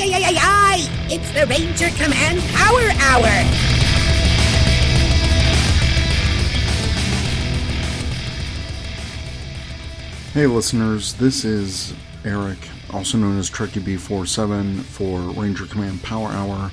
ay, ay, ay, ay! It's the Ranger Command Power Hour! Hey listeners, this is Eric, also known as Trekkie B47 for Ranger Command Power Hour,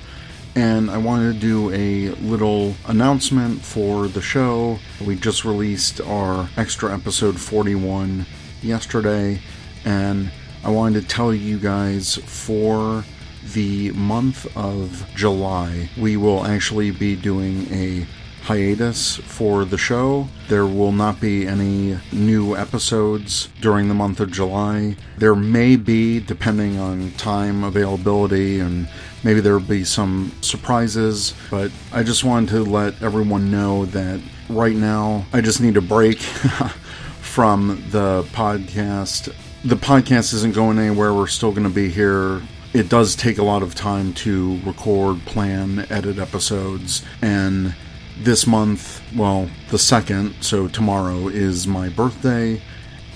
and I wanted to do a little announcement for the show. We just released our extra episode 41 yesterday, and I wanted to tell you guys for the month of July, we will actually be doing a hiatus for the show. There will not be any new episodes during the month of July. There may be, depending on time availability, and maybe there will be some surprises, but I just wanted to let everyone know that right now I just need a break from the podcast. The podcast isn't going anywhere, we're still going to be here it does take a lot of time to record, plan, edit episodes, and this month, well, the second, so tomorrow is my birthday,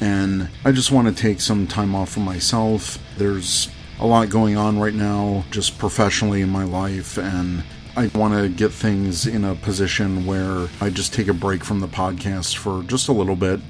and I just want to take some time off for myself. There's a lot going on right now, just professionally in my life, and I want to get things in a position where I just take a break from the podcast for just a little bit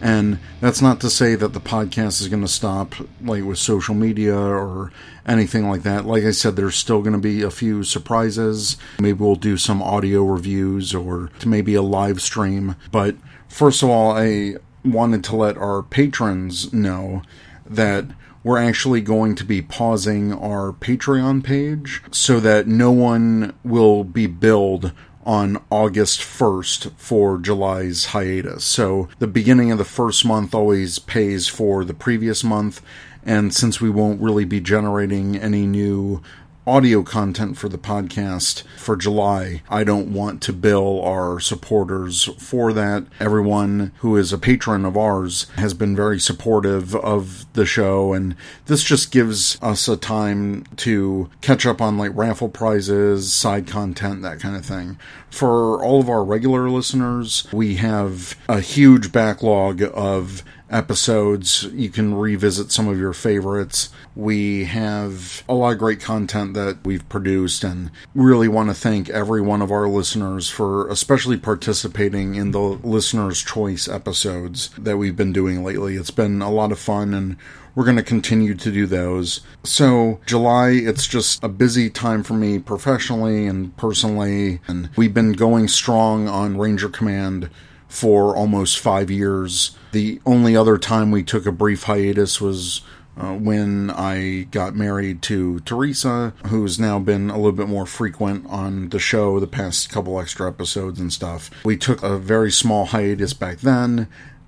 and that's not to say that the podcast is going to stop, like with social media or anything like that. Like I said, there's still going to be a few surprises. Maybe we'll do some audio reviews or maybe a live stream. But first of all, I wanted to let our patrons know that we're actually going to be pausing our Patreon page so that no one will be billed on August 1st for July's hiatus. So the beginning of the first month always pays for the previous month. And since we won't really be generating any new audio content for the podcast for July. I don't want to bill our supporters for that. Everyone who is a patron of ours has been very supportive of the show, and this just gives us a time to catch up on like raffle prizes, side content, that kind of thing. For all of our regular listeners, we have a huge backlog of episodes. You can revisit some of your favorites. We have a lot of great content that we've produced and really want to thank every one of our listeners for especially participating in the listener's choice episodes that we've been doing lately. It's been a lot of fun and we're going to continue to do those. So, July, it's just a busy time for me professionally and personally, and we've been going strong on Ranger Command for almost five years. The only other time we took a brief hiatus was uh, when I got married to Teresa, who's now been a little bit more frequent on the show the past couple extra episodes and stuff. We took a very small hiatus back then,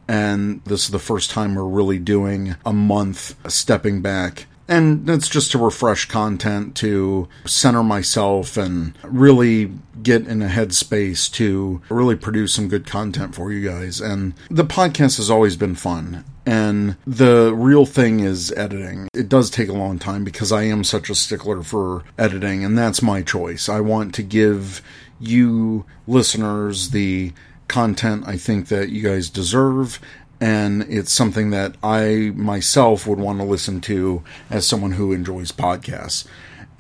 and this is the first time we're really doing a month stepping back and it's just to refresh content to center myself and really get in a headspace to really produce some good content for you guys and the podcast has always been fun and the real thing is editing. It does take a long time because I am such a stickler for editing, and that's my choice. I want to give you listeners the content I think that you guys deserve and it's something that I myself would want to listen to as someone who enjoys podcasts.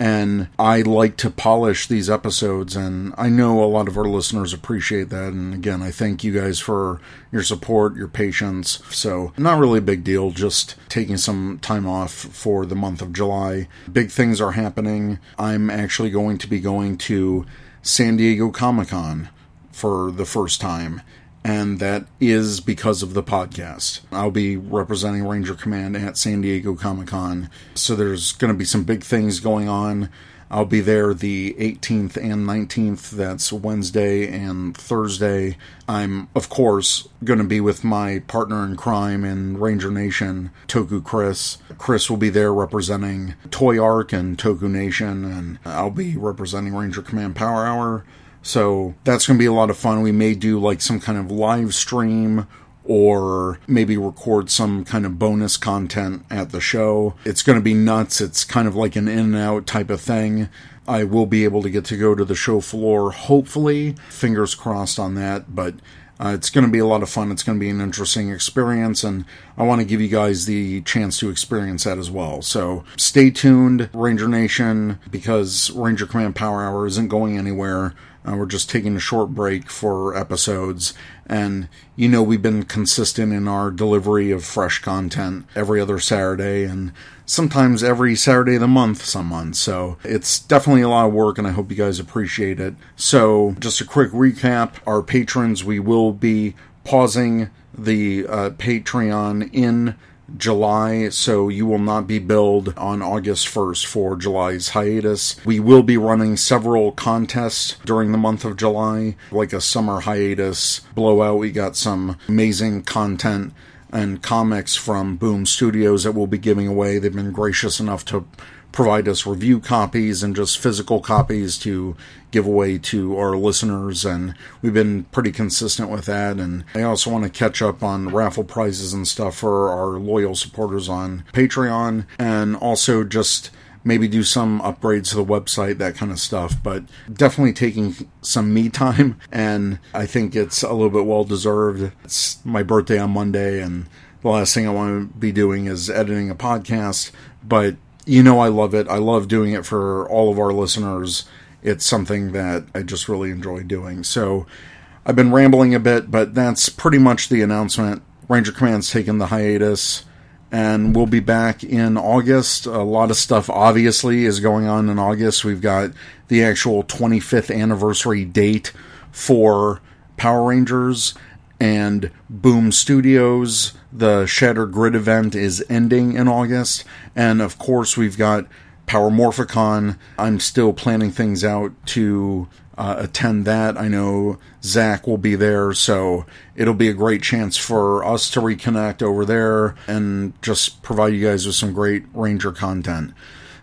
And I like to polish these episodes, and I know a lot of our listeners appreciate that. And again, I thank you guys for your support, your patience. So, not really a big deal, just taking some time off for the month of July. Big things are happening. I'm actually going to be going to San Diego Comic Con for the first time and that is because of the podcast. I'll be representing Ranger Command at San Diego Comic Con, so there's going to be some big things going on. I'll be there the 18th and 19th. That's Wednesday and Thursday. I'm, of course, going to be with my partner in crime in Ranger Nation, Toku Chris. Chris will be there representing Toy Arc and Toku Nation, and I'll be representing Ranger Command Power Hour. So that's going to be a lot of fun. We may do like some kind of live stream or maybe record some kind of bonus content at the show. It's going to be nuts. It's kind of like an in and out type of thing. I will be able to get to go to the show floor, hopefully. Fingers crossed on that, but Uh, it's going to be a lot of fun. It's going to be an interesting experience, and I want to give you guys the chance to experience that as well. So stay tuned, Ranger Nation, because Ranger Command Power Hour isn't going anywhere. Uh, we're just taking a short break for episodes. And, you know, we've been consistent in our delivery of fresh content every other Saturday and sometimes every Saturday of the month, some months. So it's definitely a lot of work, and I hope you guys appreciate it. So, just a quick recap our patrons, we will be pausing the uh, Patreon in July, so you will not be billed on August 1st for July's hiatus. We will be running several contests during the month of July, like a summer hiatus blowout. We got some amazing content and comics from Boom Studios that we'll be giving away. They've been gracious enough to provide us review copies and just physical copies to give away to our listeners and we've been pretty consistent with that and I also want to catch up on raffle prizes and stuff for our loyal supporters on Patreon and also just maybe do some upgrades to the website, that kind of stuff. But definitely taking some me time, and I think it's a little bit well deserved. It's my birthday on Monday, and the last thing I want to be doing is editing a podcast. But you know, I love it. I love doing it for all of our listeners. It's something that I just really enjoy doing. So I've been rambling a bit, but that's pretty much the announcement. Ranger Command's taken the hiatus, and we'll be back in August. A lot of stuff obviously is going on in August. We've got the actual 25th anniversary date for Power Rangers and Boom Studios. The Shattered Grid event is ending in August. And of course, we've got Power Morphicon. I'm still planning things out to uh, attend that. I know Zach will be there, so it'll be a great chance for us to reconnect over there and just provide you guys with some great Ranger content.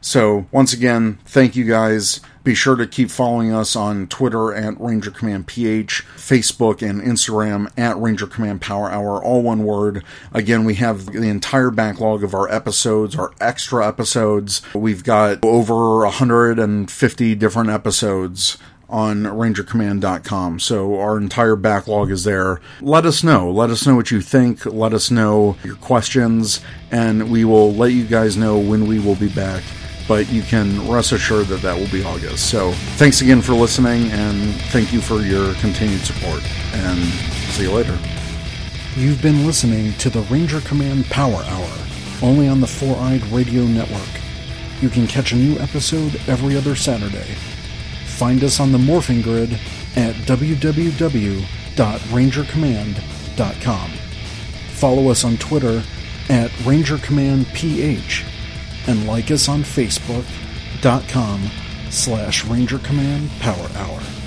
So, once again, thank you guys. Be sure to keep following us on Twitter at Ranger Command PH, Facebook and Instagram at Ranger Command Power Hour, all one word. Again, we have the entire backlog of our episodes, our extra episodes. We've got over 150 different episodes on rangercommand.com. So our entire backlog is there. Let us know. Let us know what you think. Let us know your questions, and we will let you guys know when we will be back. But you can rest assured that that will be August. So thanks again for listening, and thank you for your continued support. And see you later. You've been listening to the Ranger Command Power Hour, only on the Four Eyed Radio Network. You can catch a new episode every other Saturday find us on the morphing grid at www.rangercommand.com. Follow us on Twitter at rangercommandph and like us on facebook.com slash rangercommand power hour.